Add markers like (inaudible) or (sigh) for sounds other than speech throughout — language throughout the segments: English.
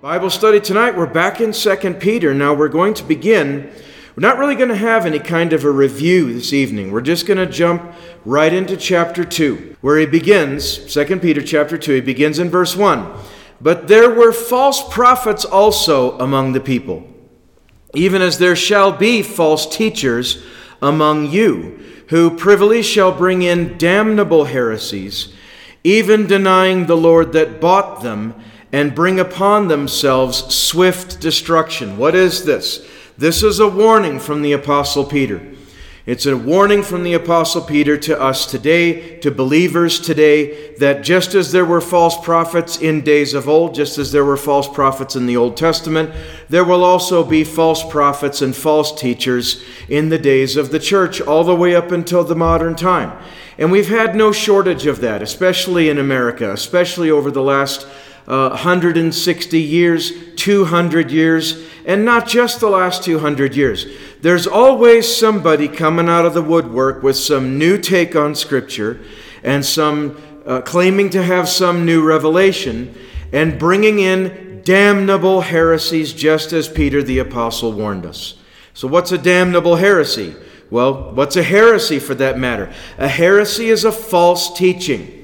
Bible study tonight. We're back in 2 Peter. Now we're going to begin. We're not really going to have any kind of a review this evening. We're just going to jump right into chapter 2, where he begins, 2 Peter chapter 2, he begins in verse 1. But there were false prophets also among the people, even as there shall be false teachers among you, who privily shall bring in damnable heresies, even denying the Lord that bought them and bring upon themselves swift destruction. What is this? This is a warning from the Apostle Peter. It's a warning from the Apostle Peter to us today, to believers today, that just as there were false prophets in days of old, just as there were false prophets in the Old Testament, there will also be false prophets and false teachers in the days of the church, all the way up until the modern time. And we've had no shortage of that, especially in America, especially over the last uh, 160 years, 200 years, and not just the last 200 years. There's always somebody coming out of the woodwork with some new take on Scripture and some uh, claiming to have some new revelation and bringing in damnable heresies, just as Peter the Apostle warned us. So, what's a damnable heresy? Well, what's a heresy for that matter? A heresy is a false teaching.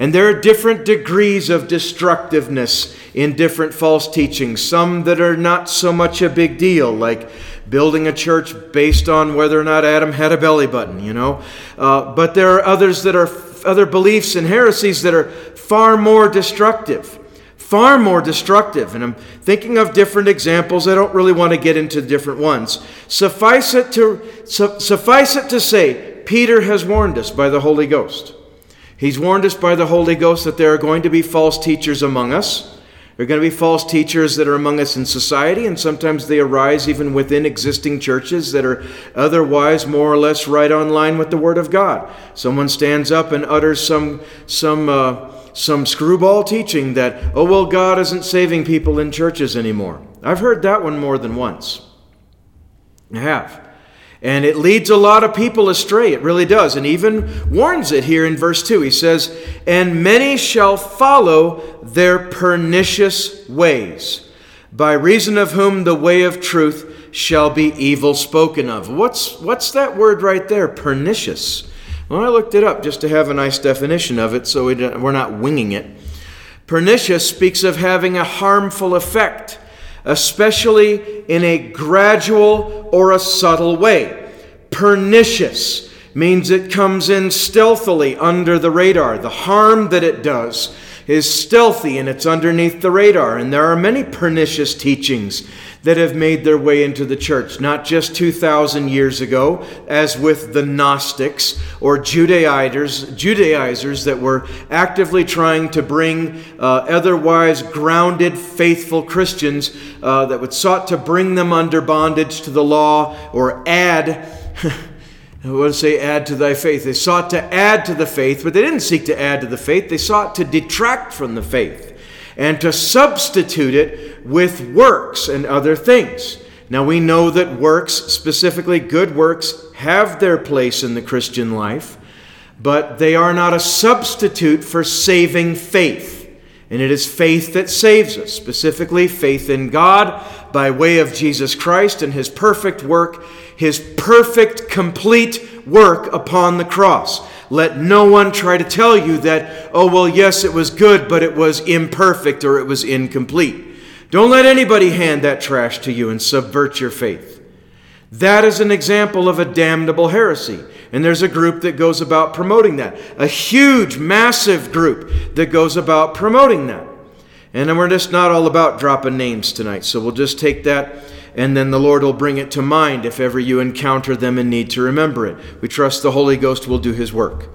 And there are different degrees of destructiveness in different false teachings. Some that are not so much a big deal, like building a church based on whether or not Adam had a belly button, you know. Uh, but there are others that are other beliefs and heresies that are far more destructive. Far more destructive. And I'm thinking of different examples. I don't really want to get into different ones. Suffice it to, su- suffice it to say, Peter has warned us by the Holy Ghost. He's warned us by the Holy Ghost that there are going to be false teachers among us. There are going to be false teachers that are among us in society, and sometimes they arise even within existing churches that are otherwise more or less right on line with the Word of God. Someone stands up and utters some, some, uh, some screwball teaching that, oh, well, God isn't saving people in churches anymore. I've heard that one more than once. I have. And it leads a lot of people astray. It really does. And even warns it here in verse 2. He says, And many shall follow their pernicious ways, by reason of whom the way of truth shall be evil spoken of. What's, what's that word right there? Pernicious. Well, I looked it up just to have a nice definition of it so we're not winging it. Pernicious speaks of having a harmful effect especially in a gradual or a subtle way. Pernicious means it comes in stealthily under the radar. The harm that it does is stealthy and it's underneath the radar. And there are many pernicious teachings that have made their way into the church, not just 2,000 years ago, as with the Gnostics or Judaizers, Judaizers that were actively trying to bring uh, otherwise grounded, faithful Christians uh, that would sought to bring them under bondage to the law or add. (laughs) Would say add to thy faith. They sought to add to the faith, but they didn't seek to add to the faith. They sought to detract from the faith and to substitute it with works and other things. Now we know that works, specifically good works, have their place in the Christian life, but they are not a substitute for saving faith. And it is faith that saves us, specifically faith in God by way of Jesus Christ and his perfect work, his perfect, complete work upon the cross. Let no one try to tell you that, oh, well, yes, it was good, but it was imperfect or it was incomplete. Don't let anybody hand that trash to you and subvert your faith. That is an example of a damnable heresy. And there's a group that goes about promoting that. A huge, massive group that goes about promoting that. And we're just not all about dropping names tonight, so we'll just take that and then the Lord will bring it to mind if ever you encounter them and need to remember it. We trust the Holy Ghost will do his work.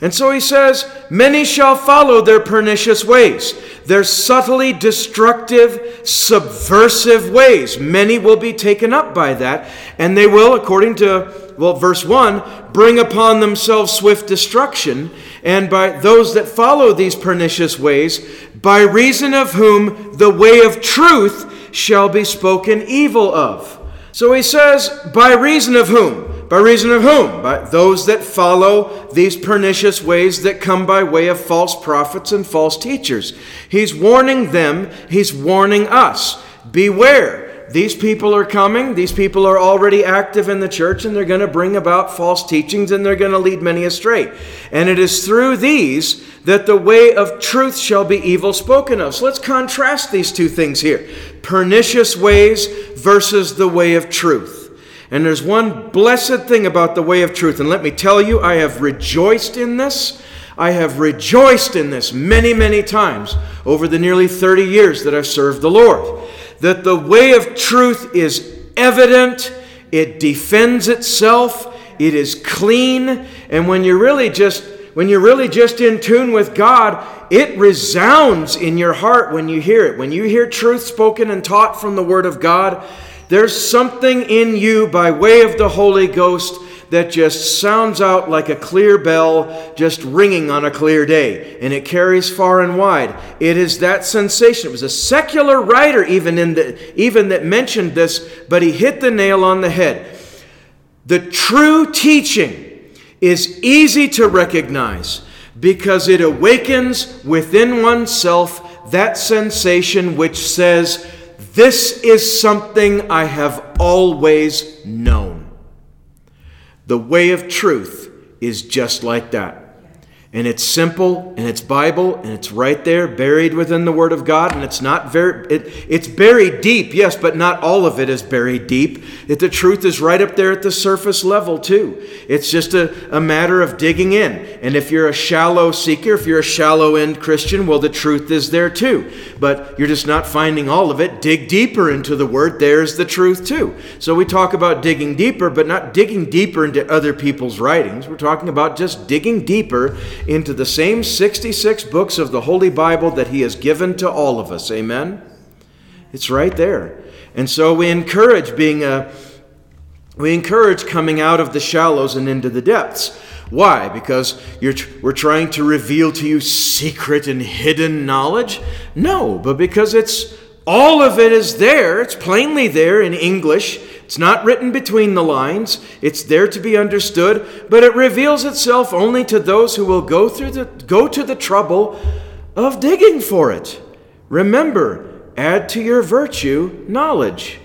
And so he says, Many shall follow their pernicious ways, their subtly destructive, subversive ways. Many will be taken up by that, and they will, according to, well, verse 1, bring upon themselves swift destruction, and by those that follow these pernicious ways, by reason of whom the way of truth shall be spoken evil of. So he says, By reason of whom? By reason of whom? By those that follow these pernicious ways that come by way of false prophets and false teachers. He's warning them, he's warning us. Beware. These people are coming. These people are already active in the church, and they're going to bring about false teachings and they're going to lead many astray. And it is through these that the way of truth shall be evil spoken of. So let's contrast these two things here pernicious ways versus the way of truth. And there's one blessed thing about the way of truth. And let me tell you, I have rejoiced in this. I have rejoiced in this many, many times over the nearly 30 years that I've served the Lord. That the way of truth is evident, it defends itself, it is clean, and when you're really just when you're really just in tune with God, it resounds in your heart when you hear it. When you hear truth spoken and taught from the Word of God, there's something in you by way of the Holy Ghost that just sounds out like a clear bell just ringing on a clear day. And it carries far and wide. It is that sensation. It was a secular writer even in the even that mentioned this but he hit the nail on the head. The true teaching is easy to recognize because it awakens within oneself that sensation which says this is something I have always known. The way of truth is just like that. And it's simple, and it's Bible, and it's right there, buried within the Word of God, and it's not very, it, it's buried deep, yes, but not all of it is buried deep. It, the truth is right up there at the surface level, too. It's just a, a matter of digging in. And if you're a shallow seeker, if you're a shallow end Christian, well, the truth is there, too. But you're just not finding all of it. Dig deeper into the Word, there's the truth, too. So we talk about digging deeper, but not digging deeper into other people's writings. We're talking about just digging deeper into the same 66 books of the Holy Bible that He has given to all of us. Amen? It's right there. And so we encourage being a we encourage coming out of the shallows and into the depths. Why? Because we're trying to reveal to you secret and hidden knowledge? No, but because it's all of it is there. It's plainly there in English. It's not written between the lines. It's there to be understood, but it reveals itself only to those who will go through the go to the trouble of digging for it. Remember, add to your virtue knowledge.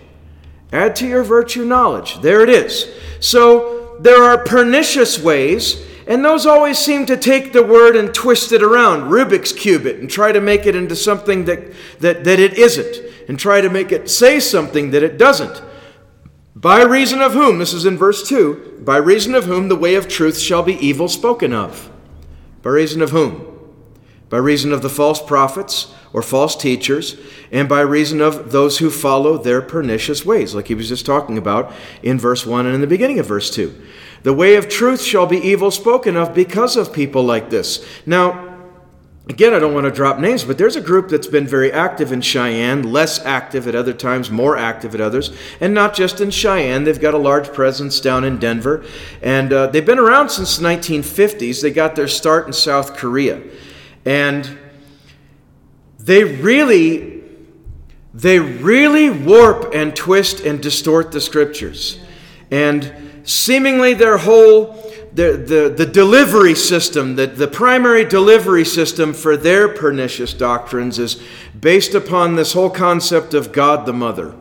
Add to your virtue knowledge. There it is. So there are pernicious ways and those always seem to take the word and twist it around, Rubik's cube it, and try to make it into something that, that, that it isn't, and try to make it say something that it doesn't. By reason of whom, this is in verse 2, by reason of whom the way of truth shall be evil spoken of. By reason of whom? By reason of the false prophets or false teachers, and by reason of those who follow their pernicious ways, like he was just talking about in verse 1 and in the beginning of verse 2. The way of truth shall be evil spoken of because of people like this. Now, Again, I don't want to drop names, but there's a group that's been very active in Cheyenne, less active at other times, more active at others, and not just in Cheyenne. They've got a large presence down in Denver, and uh, they've been around since the 1950s. They got their start in South Korea, and they really, they really warp and twist and distort the scriptures, and seemingly their whole the, the, the delivery system, the, the primary delivery system for their pernicious doctrines is based upon this whole concept of God the Mother.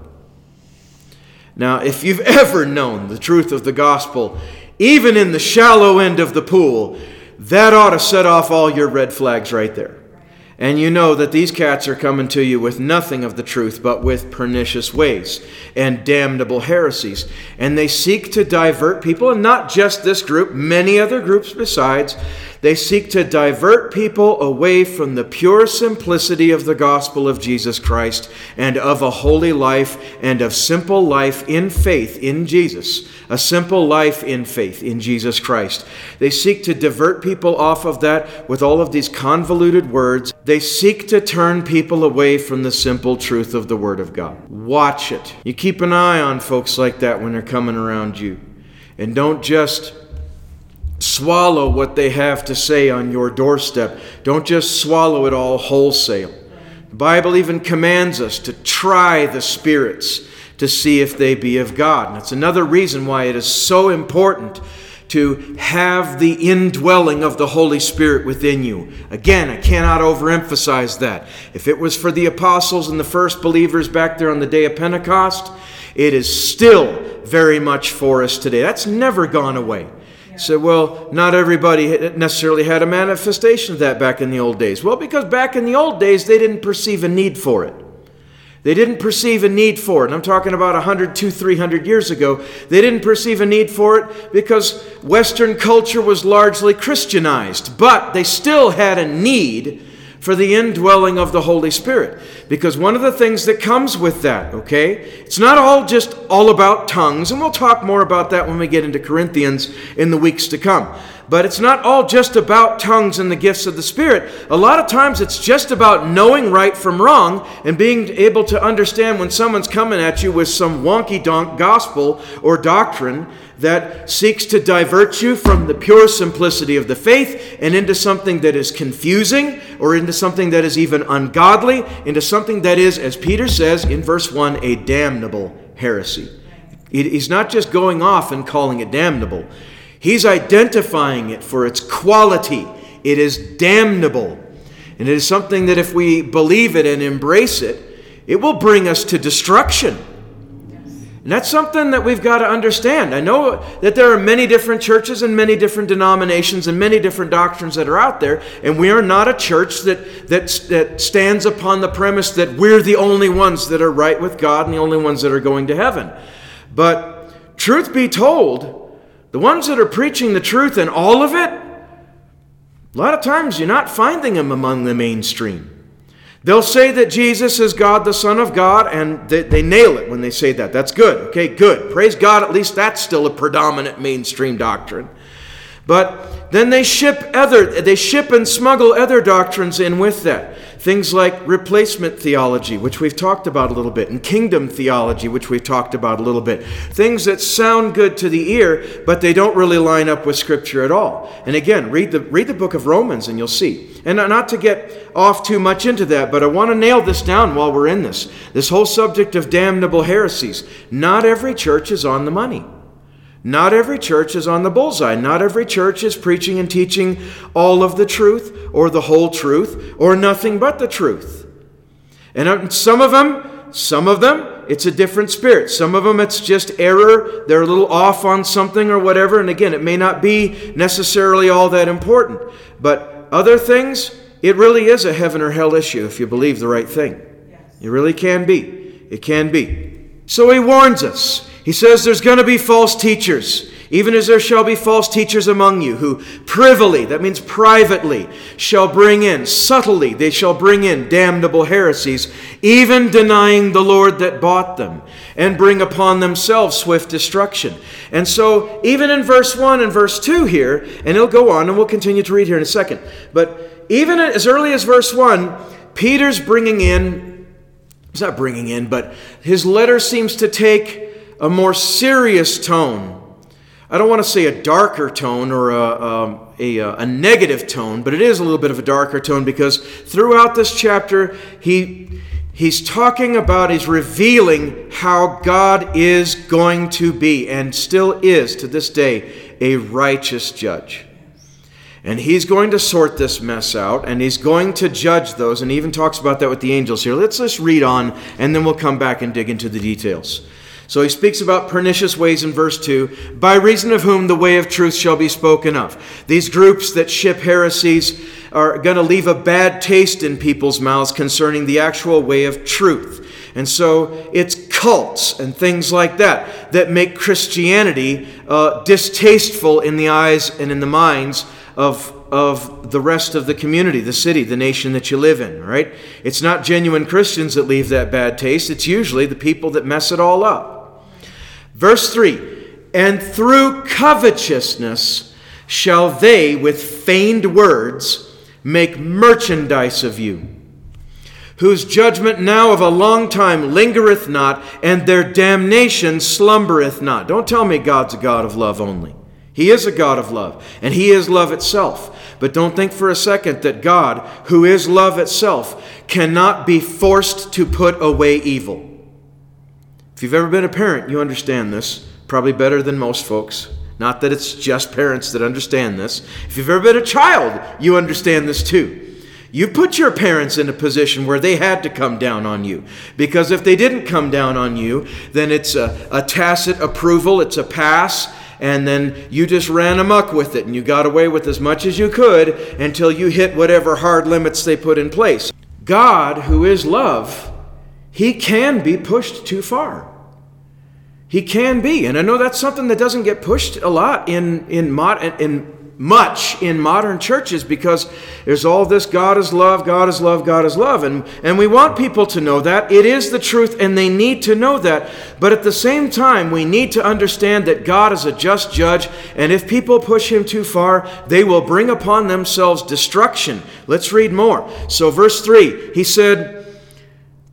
Now, if you've (laughs) ever known the truth of the gospel, even in the shallow end of the pool, that ought to set off all your red flags right there. And you know that these cats are coming to you with nothing of the truth, but with pernicious ways and damnable heresies. And they seek to divert people, and not just this group, many other groups besides. They seek to divert people away from the pure simplicity of the gospel of Jesus Christ and of a holy life and of simple life in faith in Jesus. A simple life in faith in Jesus Christ. They seek to divert people off of that with all of these convoluted words. They seek to turn people away from the simple truth of the Word of God. Watch it. You keep an eye on folks like that when they're coming around you. And don't just swallow what they have to say on your doorstep. Don't just swallow it all wholesale. The Bible even commands us to try the spirits to see if they be of God. And that's another reason why it is so important to have the indwelling of the Holy Spirit within you. Again, I cannot overemphasize that. If it was for the apostles and the first believers back there on the day of Pentecost, it is still very much for us today. That's never gone away. Said, well, not everybody necessarily had a manifestation of that back in the old days. Well, because back in the old days, they didn't perceive a need for it. They didn't perceive a need for it. I'm talking about 100, 200, 300 years ago. They didn't perceive a need for it because Western culture was largely Christianized. But they still had a need for the indwelling of the Holy Spirit. Because one of the things that comes with that, okay, it's not all just all about tongues, and we'll talk more about that when we get into Corinthians in the weeks to come. But it's not all just about tongues and the gifts of the Spirit. A lot of times it's just about knowing right from wrong and being able to understand when someone's coming at you with some wonky donk gospel or doctrine that seeks to divert you from the pure simplicity of the faith and into something that is confusing or into something that is even ungodly, into something that is, as Peter says in verse 1, a damnable heresy. He's not just going off and calling it damnable. He's identifying it for its quality. It is damnable. And it is something that if we believe it and embrace it, it will bring us to destruction. And that's something that we've got to understand. I know that there are many different churches and many different denominations and many different doctrines that are out there, and we are not a church that, that, that stands upon the premise that we're the only ones that are right with God and the only ones that are going to heaven. But truth be told, the ones that are preaching the truth and all of it, a lot of times you're not finding them among the mainstream. They'll say that Jesus is God, the Son of God, and they, they, nail it when they say that. That's good. Okay, good. Praise God, at least that's still a predominant mainstream doctrine. But then they ship other they ship and smuggle other doctrines in with that. Things like replacement theology, which we've talked about a little bit, and kingdom theology, which we've talked about a little bit. Things that sound good to the ear, but they don't really line up with scripture at all. And again, read the read the book of Romans and you'll see. And not to get off too much into that, but I want to nail this down while we're in this. This whole subject of damnable heresies. Not every church is on the money. Not every church is on the bullseye. Not every church is preaching and teaching all of the truth or the whole truth or nothing but the truth. And uh, some of them, some of them, it's a different spirit. Some of them, it's just error. They're a little off on something or whatever. And again, it may not be necessarily all that important. But other things, it really is a heaven or hell issue if you believe the right thing. It really can be. It can be. So he warns us. He says there's going to be false teachers, even as there shall be false teachers among you, who privily, that means privately, shall bring in, subtly, they shall bring in damnable heresies, even denying the Lord that bought them, and bring upon themselves swift destruction. And so, even in verse 1 and verse 2 here, and it'll go on, and we'll continue to read here in a second, but even as early as verse 1, Peter's bringing in, he's not bringing in, but his letter seems to take a more serious tone. I don't want to say a darker tone or a, um, a, a, a, negative tone, but it is a little bit of a darker tone because throughout this chapter, he, he's talking about, he's revealing how God is going to be and still is to this day a righteous judge. And he's going to sort this mess out and he's going to judge those, and he even talks about that with the angels here. Let's just read on and then we'll come back and dig into the details. So he speaks about pernicious ways in verse 2, by reason of whom the way of truth shall be spoken of. These groups that ship heresies are going to leave a bad taste in people's mouths concerning the actual way of truth. And so it's cults and things like that that make Christianity uh, distasteful in the eyes and in the minds of of the rest of the community, the city, the nation that you live in, right? It's not genuine Christians that leave that bad taste, it's usually the people that mess it all up. Verse 3 And through covetousness shall they, with feigned words, make merchandise of you, whose judgment now of a long time lingereth not, and their damnation slumbereth not. Don't tell me God's a God of love only. He is a God of love, and He is love itself. But don't think for a second that God, who is love itself, cannot be forced to put away evil. If you've ever been a parent, you understand this, probably better than most folks. Not that it's just parents that understand this. If you've ever been a child, you understand this too. You put your parents in a position where they had to come down on you. Because if they didn't come down on you, then it's a, a tacit approval, it's a pass, and then you just ran amuck with it and you got away with as much as you could until you hit whatever hard limits they put in place. God, who is love, he can be pushed too far. He can be. And I know that's something that doesn't get pushed a lot in in mod, in much in modern churches because there's all this God is love, God is love, God is love. And, and we want people to know that. It is the truth, and they need to know that. But at the same time, we need to understand that God is a just judge, and if people push him too far, they will bring upon themselves destruction. Let's read more. So, verse 3, he said,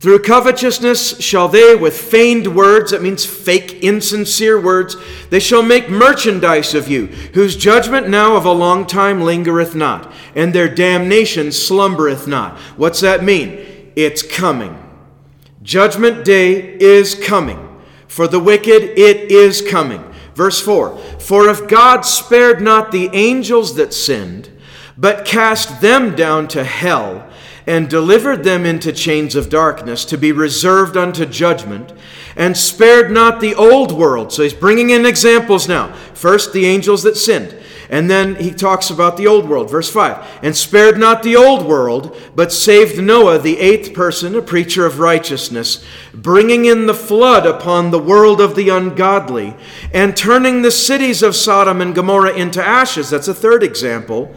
through covetousness shall they, with feigned words, that means fake, insincere words, they shall make merchandise of you, whose judgment now of a long time lingereth not, and their damnation slumbereth not. What's that mean? It's coming. Judgment day is coming. For the wicked, it is coming. Verse 4 For if God spared not the angels that sinned, but cast them down to hell, and delivered them into chains of darkness to be reserved unto judgment, and spared not the old world. So he's bringing in examples now. First, the angels that sinned. And then he talks about the old world. Verse 5 And spared not the old world, but saved Noah, the eighth person, a preacher of righteousness, bringing in the flood upon the world of the ungodly, and turning the cities of Sodom and Gomorrah into ashes. That's a third example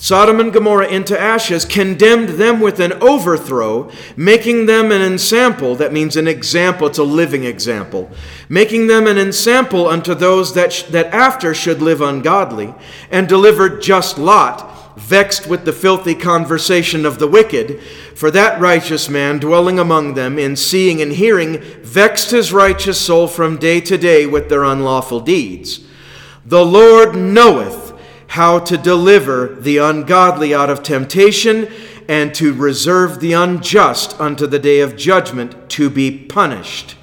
Sodom and Gomorrah into ashes, condemned them with an overthrow, making them an ensample. That means an example, it's a living example. Making them an ensample unto those that, sh- that after should live ungodly, and delivered just Lot, vexed with the filthy conversation of the wicked. For that righteous man dwelling among them, in seeing and hearing, vexed his righteous soul from day to day with their unlawful deeds. The Lord knoweth how to deliver the ungodly out of temptation and to reserve the unjust unto the day of judgment to be punished.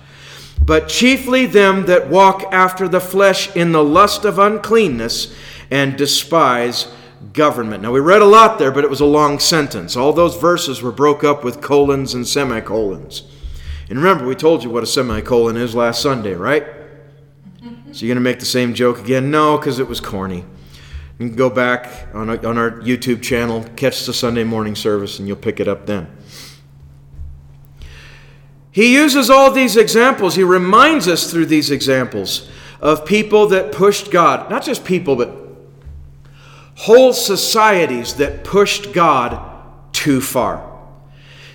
But chiefly them that walk after the flesh in the lust of uncleanness and despise government. Now, we read a lot there, but it was a long sentence. All those verses were broke up with colons and semicolons. And remember, we told you what a semicolon is last Sunday, right? So you're going to make the same joke again? No, because it was corny. You can go back on, on our YouTube channel, catch the Sunday morning service, and you'll pick it up then. He uses all these examples. He reminds us through these examples of people that pushed God. Not just people, but whole societies that pushed God too far.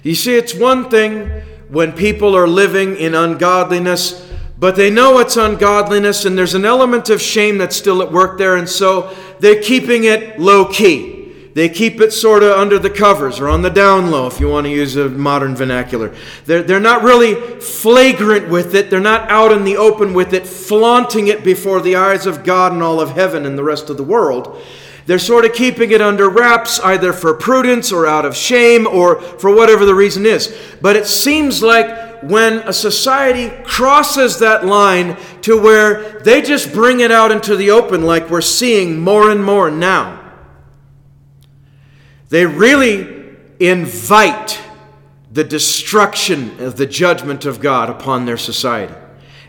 You see, it's one thing when people are living in ungodliness, but they know it's ungodliness, and there's an element of shame that's still at work there, and so they're keeping it low key. They keep it sort of under the covers or on the down low, if you want to use a modern vernacular. They're, they're not really flagrant with it. They're not out in the open with it, flaunting it before the eyes of God and all of heaven and the rest of the world. They're sort of keeping it under wraps, either for prudence or out of shame or for whatever the reason is. But it seems like when a society crosses that line to where they just bring it out into the open, like we're seeing more and more now. They really invite the destruction of the judgment of God upon their society.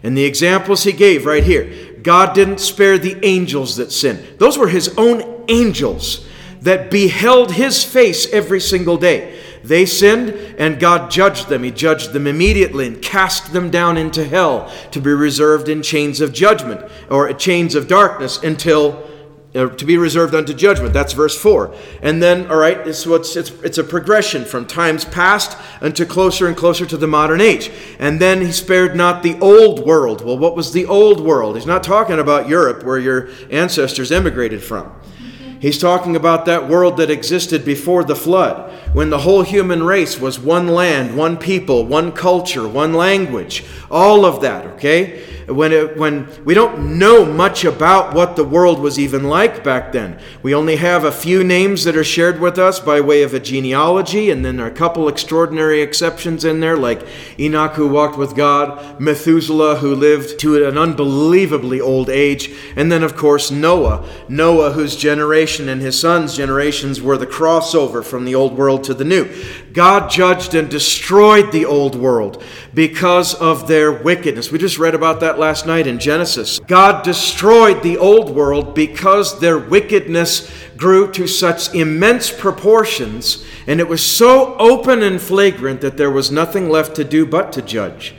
And the examples he gave right here God didn't spare the angels that sinned, those were his own angels that beheld his face every single day. They sinned, and God judged them. He judged them immediately and cast them down into hell to be reserved in chains of judgment or chains of darkness until uh, to be reserved unto judgment. That's verse 4. And then, all right, it's, what's, it's, it's a progression from times past unto closer and closer to the modern age. And then he spared not the old world. Well, what was the old world? He's not talking about Europe where your ancestors immigrated from. He's talking about that world that existed before the flood, when the whole human race was one land, one people, one culture, one language. All of that, okay? when, it, when we don't know much about what the world was even like back then. We only have a few names that are shared with us by way of a genealogy, and then there are a couple extraordinary exceptions in there, like Enoch who walked with God, Methuselah who lived to an unbelievably old age, and then, of course, Noah. Noah, whose generation and his son's generations were the crossover from the old world to the new. God judged and destroyed the old world because of their wickedness. We just read about that last night in Genesis. God destroyed the old world because their wickedness grew to such immense proportions, and it was so open and flagrant that there was nothing left to do but to judge.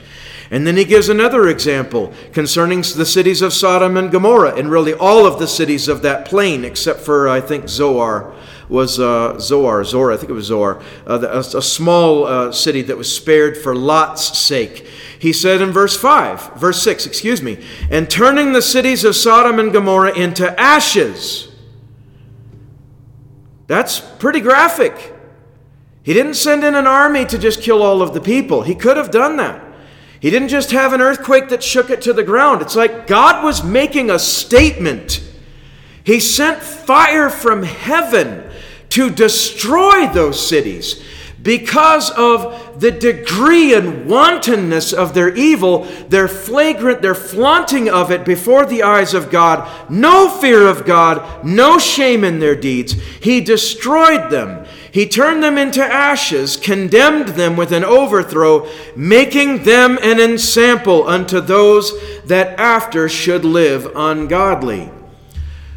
And then he gives another example concerning the cities of Sodom and Gomorrah, and really all of the cities of that plain, except for, I think, Zoar was uh, Zoar, Zor, I think it was Zoar, uh, a, a, small uh, city that was spared for Lot's sake. He said in verse 5, verse 6, excuse me, and turning the cities of Sodom and Gomorrah into ashes. That's pretty graphic. He didn't send in an army to just kill all of the people. He could have done that. He didn't just have an earthquake that shook it to the ground. It's like God was making a statement. He sent fire from heaven to destroy those cities because of the degree and wantonness of their evil, their flagrant, their flaunting of it before the eyes of God, no fear of God, no shame in their deeds. He destroyed them. He turned them into ashes, condemned them with an overthrow, making them an ensample unto those that after should live ungodly.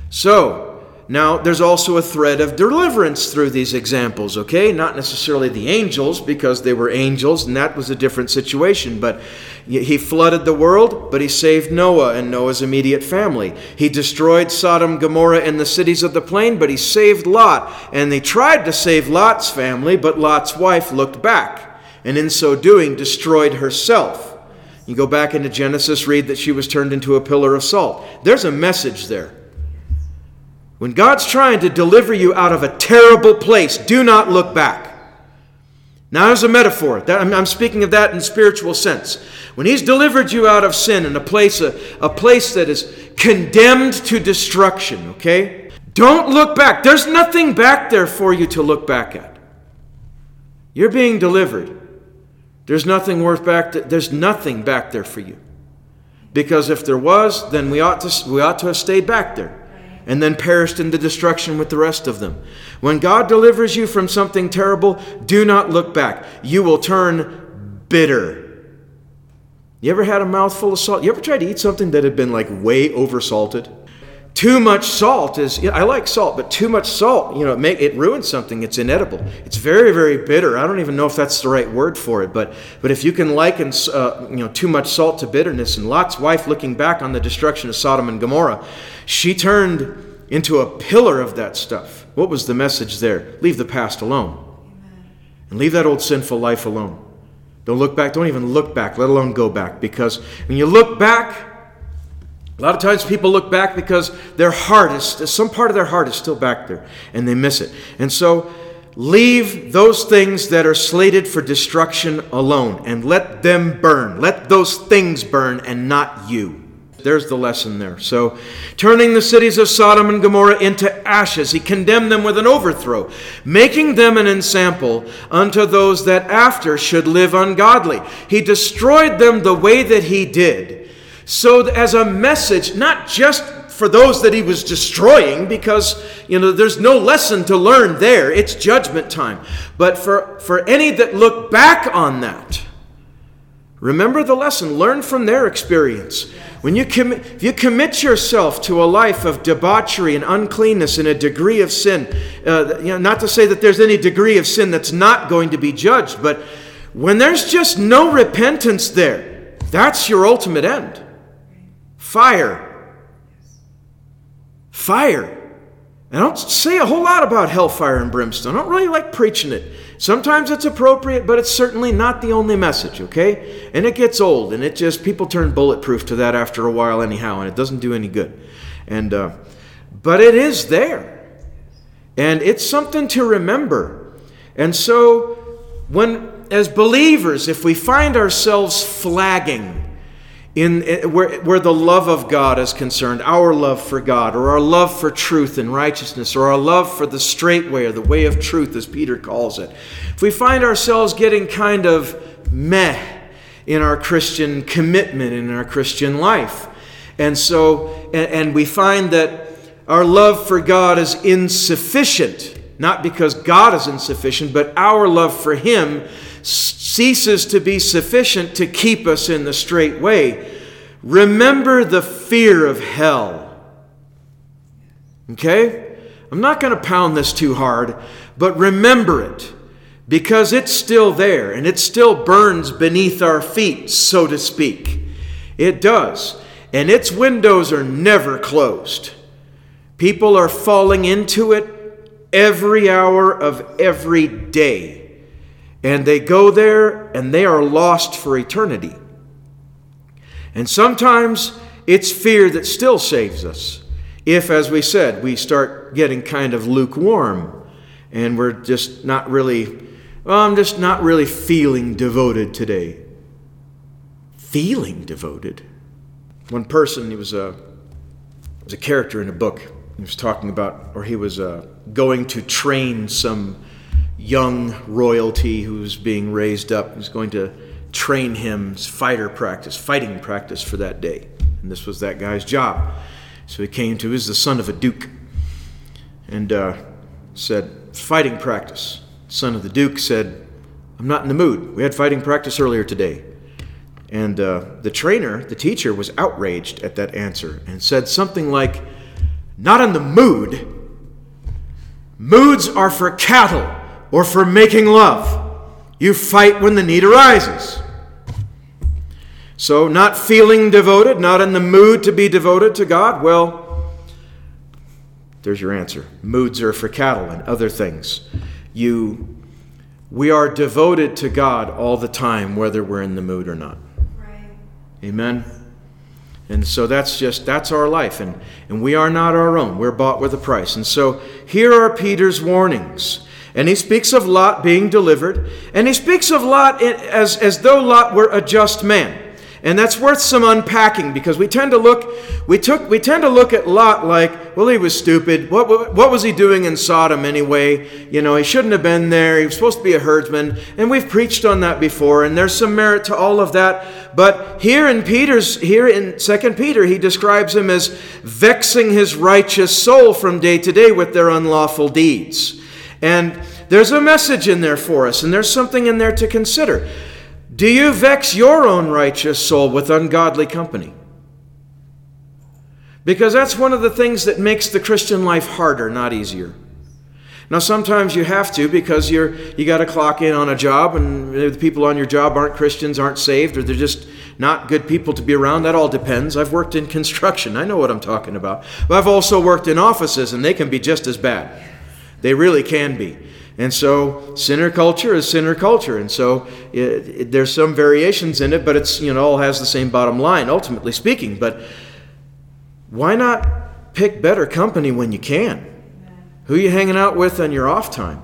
So, now, there's also a thread of deliverance through these examples, okay? Not necessarily the angels, because they were angels, and that was a different situation. But he flooded the world, but he saved Noah and Noah's immediate family. He destroyed Sodom, Gomorrah, and the cities of the plain, but he saved Lot. And they tried to save Lot's family, but Lot's wife looked back, and in so doing, destroyed herself. You go back into Genesis, read that she was turned into a pillar of salt. There's a message there. When God's trying to deliver you out of a terrible place, do not look back. Now, as a metaphor, that, I'm, I'm, speaking of that in spiritual sense. When He's delivered you out of sin in a place, a, a place that is condemned to destruction, okay? Don't look back. There's nothing back there for you to look back at. You're being delivered. There's nothing worth back. To, there's nothing back there for you. Because if there was, then we ought to we ought to have stayed back there and then perished in the destruction with the rest of them. When God delivers you from something terrible, do not look back. You will turn bitter. You ever had a mouthful of salt? You ever tried to eat something that had been like way over salted? Too much salt is, I like salt, but too much salt, you know, it, make, it ruins something. It's inedible. It's very, very bitter. I don't even know if that's the right word for it, but, but if you can liken, uh, you know, too much salt to bitterness, and Lot's wife looking back on the destruction of Sodom and Gomorrah, she turned into a pillar of that stuff. What was the message there? Leave the past alone. And leave that old sinful life alone. Don't look back. Don't even look back, let alone go back. Because when you look back, a lot of times people look back because their heart is, some part of their heart is still back there and they miss it. And so leave those things that are slated for destruction alone and let them burn. Let those things burn and not you. There's the lesson there. So, turning the cities of Sodom and Gomorrah into ashes, he condemned them with an overthrow, making them an ensample unto those that after should live ungodly. He destroyed them the way that he did so, as a message, not just for those that he was destroying, because, you know, there's no lesson to learn there. It's judgment time. But for, for any that look back on that, remember the lesson, learn from their experience. When you commit, if you commit yourself to a life of debauchery and uncleanness and a degree of sin, uh, you know, not to say that there's any degree of sin that's not going to be judged, but when there's just no repentance there, that's your ultimate end. Fire. Fire. I don't say a whole lot about hellfire and brimstone. I don't really like preaching it. Sometimes it's appropriate, but it's certainly not the only message, okay? And it gets old, and it just, people turn bulletproof to that after a while, anyhow, and it doesn't do any good. And, uh, but it is there. And it's something to remember. And so, when, as believers, if we find ourselves flagging, in, eh, where, where the love of God is concerned, our love for God, or our love for truth and righteousness, or our love for the straight way, or the way of truth, as Peter calls it. If we find ourselves getting kind of meh in our Christian commitment, in our Christian life, and so, and, and we find that our love for God is insufficient, not because God is insufficient, but our love for Him ceases to be sufficient to keep us in the straight way. Remember the fear of hell. Okay? I'm not going to pound this too hard, but remember it because it's still there and it still burns beneath our feet, so to speak. It does. And its windows are never closed. People are falling into it every hour of every day. And they go there and they are lost for eternity. And sometimes it's fear that still saves us. If, as we said, we start getting kind of lukewarm and we're just not really, well, I'm just not really feeling devoted today. Feeling devoted? One person, he was a, was a character in a book. He was talking about, or he was uh, going to train some young royalty who's being raised up, who's going to train him fighter practice, fighting practice for that day. And this was that guy's job. So he came to, he was the son of a duke, and uh, said, Fighting practice. Son of the duke said, I'm not in the mood. We had fighting practice earlier today. And uh, the trainer, the teacher, was outraged at that answer and said something like, Not in the mood. Moods are for cattle or for making love. You fight when the need arises. So, not feeling devoted, not in the mood to be devoted to God, well, there's your answer. Moods are for cattle and other things. You, we are devoted to God all the time, whether we're in the mood or not. Right. Amen. And so that's just that's our life, and, and we are not our own. We're bought with a price. And so here are Peter's warnings. And he speaks of Lot being delivered. And he speaks of Lot as, as though Lot were a just man. And that's worth some unpacking because we tend to look we took we tend to look at Lot like, well, he was stupid. What, what, what was he doing in Sodom anyway? You know, he shouldn't have been there. He was supposed to be a herdsman. And we've preached on that before, and there's some merit to all of that. But here in Peter's here in Second Peter, he describes him as vexing his righteous soul from day to day with their unlawful deeds. And there's a message in there for us, and there's something in there to consider. Do you vex your own righteous soul with ungodly company? Because that's one of the things that makes the Christian life harder, not easier. Now, sometimes you have to because you're you got to clock in on a job, and the people on your job aren't Christians, aren't saved, or they're just not good people to be around. That all depends. I've worked in construction; I know what I'm talking about. But I've also worked in offices, and they can be just as bad. They really can be. And so sinner culture is sinner culture. And so it, it, there's some variations in it, but it's, you know, all has the same bottom line, ultimately speaking. But why not pick better company when you can? Who you hanging out with on your off time?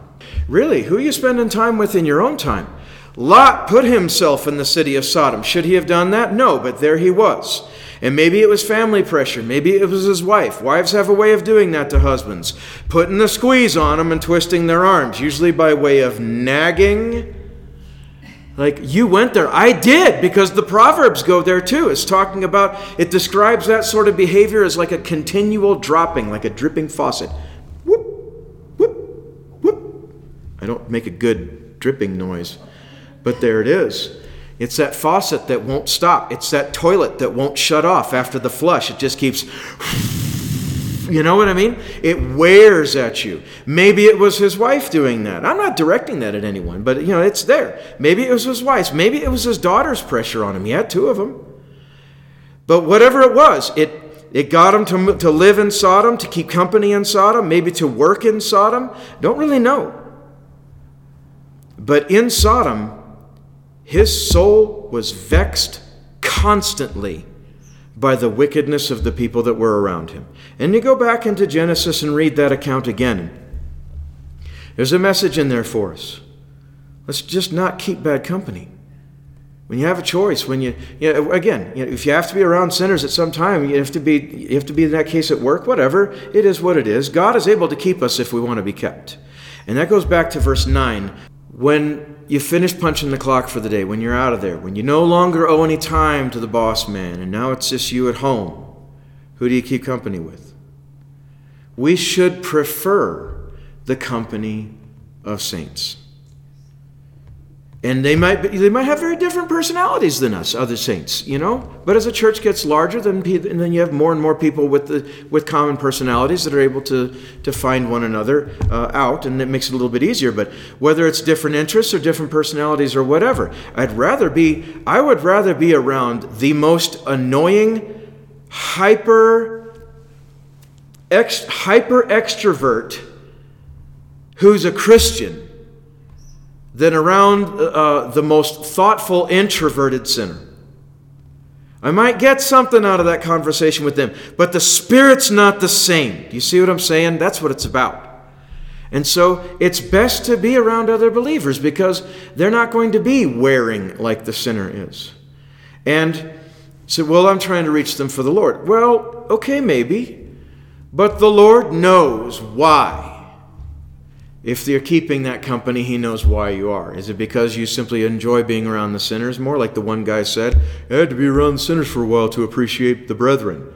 Really, who you spending time with in your own time? Lot put himself in the city of Sodom. Should he have done that? No, but there he was. And maybe it was family pressure. Maybe it was his wife. Wives have a way of doing that to husbands, putting the squeeze on them and twisting their arms, usually by way of nagging. Like, you went there. I did, because the Proverbs go there too. It's talking about, it describes that sort of behavior as like a continual dropping, like a dripping faucet. Whoop, whoop, whoop. I don't make a good dripping noise, but there it is. It's that faucet that won't stop. It's that toilet that won't shut off after the flush. It just keeps. You know what I mean? It wears at you. Maybe it was his wife doing that. I'm not directing that at anyone, but you know, it's there. Maybe it was his wife's. Maybe it was his daughter's pressure on him. He had two of them. But whatever it was, it It got him to, to live in Sodom, to keep company in Sodom, maybe to work in Sodom. Don't really know. But in Sodom, his soul was vexed constantly by the wickedness of the people that were around him. And you go back into Genesis and read that account again. There's a message in there for us. Let's just not keep bad company. When you have a choice, when you, you know, again, you know, if you have to be around sinners at some time, you have to be, you have to be in that case at work, whatever. It is what it is. God is able to keep us if we want to be kept. And that goes back to verse 9. When you finish punching the clock for the day, when you're out of there, when you no longer owe any time to the boss man, and now it's just you at home, who do you keep company with? We should prefer the company of saints. And they might, be, they might have very different personalities than us, other saints, you know? But as a church gets larger, then, and then you have more and more people with, the, with common personalities that are able to, to find one another uh, out, and it makes it a little bit easier. But whether it's different interests or different personalities or whatever, I'd rather be, I would rather be around the most annoying, hyper, ex, hyper extrovert who's a Christian than around uh, the most thoughtful, introverted sinner. I might get something out of that conversation with them, but the Spirit's not the same. Do you see what I'm saying? That's what it's about. And so it's best to be around other believers because they're not going to be wearing like the sinner is. And say, well, I'm trying to reach them for the Lord. Well, okay, maybe. But the Lord knows why if they're keeping that company, he knows why you are. Is it because you simply enjoy being around the sinners more? Like the one guy said, I had to be around sinners for a while to appreciate the brethren.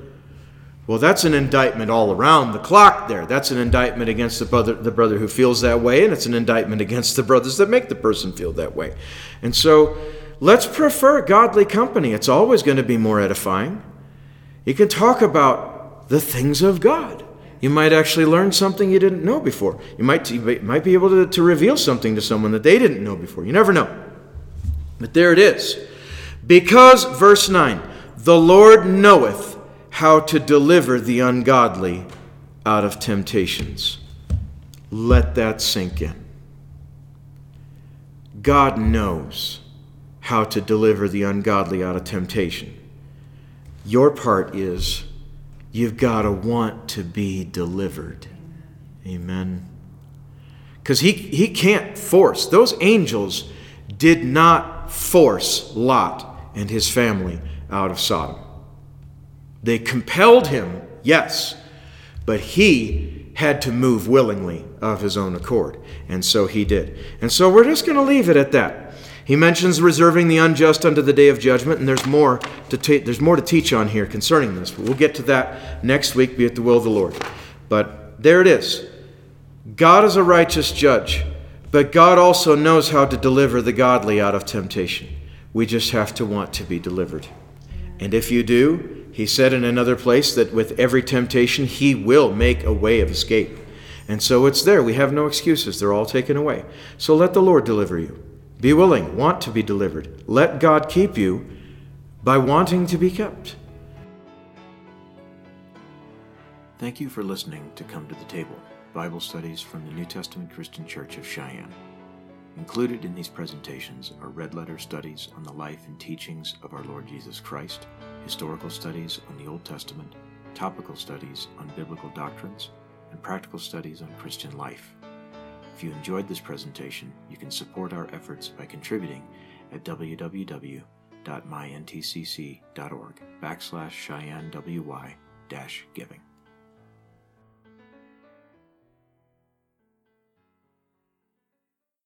Well, that's an indictment all around the clock there. That's an indictment against the brother, the brother who feels that way, and it's an indictment against the brothers that make the person feel that way. And so let's prefer godly company. It's always going to be more edifying. You can talk about the things of God. You might actually learn something you didn't know before. You might, you might be able to, to reveal something to someone that they didn't know before. You never know. But there it is. Because, verse 9, the Lord knoweth how to deliver the ungodly out of temptations. Let that sink in. God knows how to deliver the ungodly out of temptation. Your part is You've got to want to be delivered. Amen. Because he, he can't force. Those angels did not force Lot and his family out of Sodom. They compelled him, yes, but he had to move willingly of his own accord. And so he did. And so we're just going to leave it at that. He mentions reserving the unjust unto the day of judgment, and there's more to te- there's more to teach on here concerning this. But we'll get to that next week, be it the will of the Lord. But there it is. God is a righteous judge, but God also knows how to deliver the godly out of temptation. We just have to want to be delivered. And if you do, he said in another place that with every temptation, he will make a way of escape. And so it's there. We have no excuses. They're all taken away. So let the Lord deliver you. Be willing, want to be delivered. Let God keep you by wanting to be kept. Thank you for listening to Come to the Table Bible studies from the New Testament Christian Church of Cheyenne. Included in these presentations are red letter studies on the life and teachings of our Lord Jesus Christ, historical studies on the Old Testament, topical studies on biblical doctrines, and practical studies on Christian life. If you enjoyed this presentation, you can support our efforts by contributing at www.myntcc.org backslash Cheyenne WY dash giving.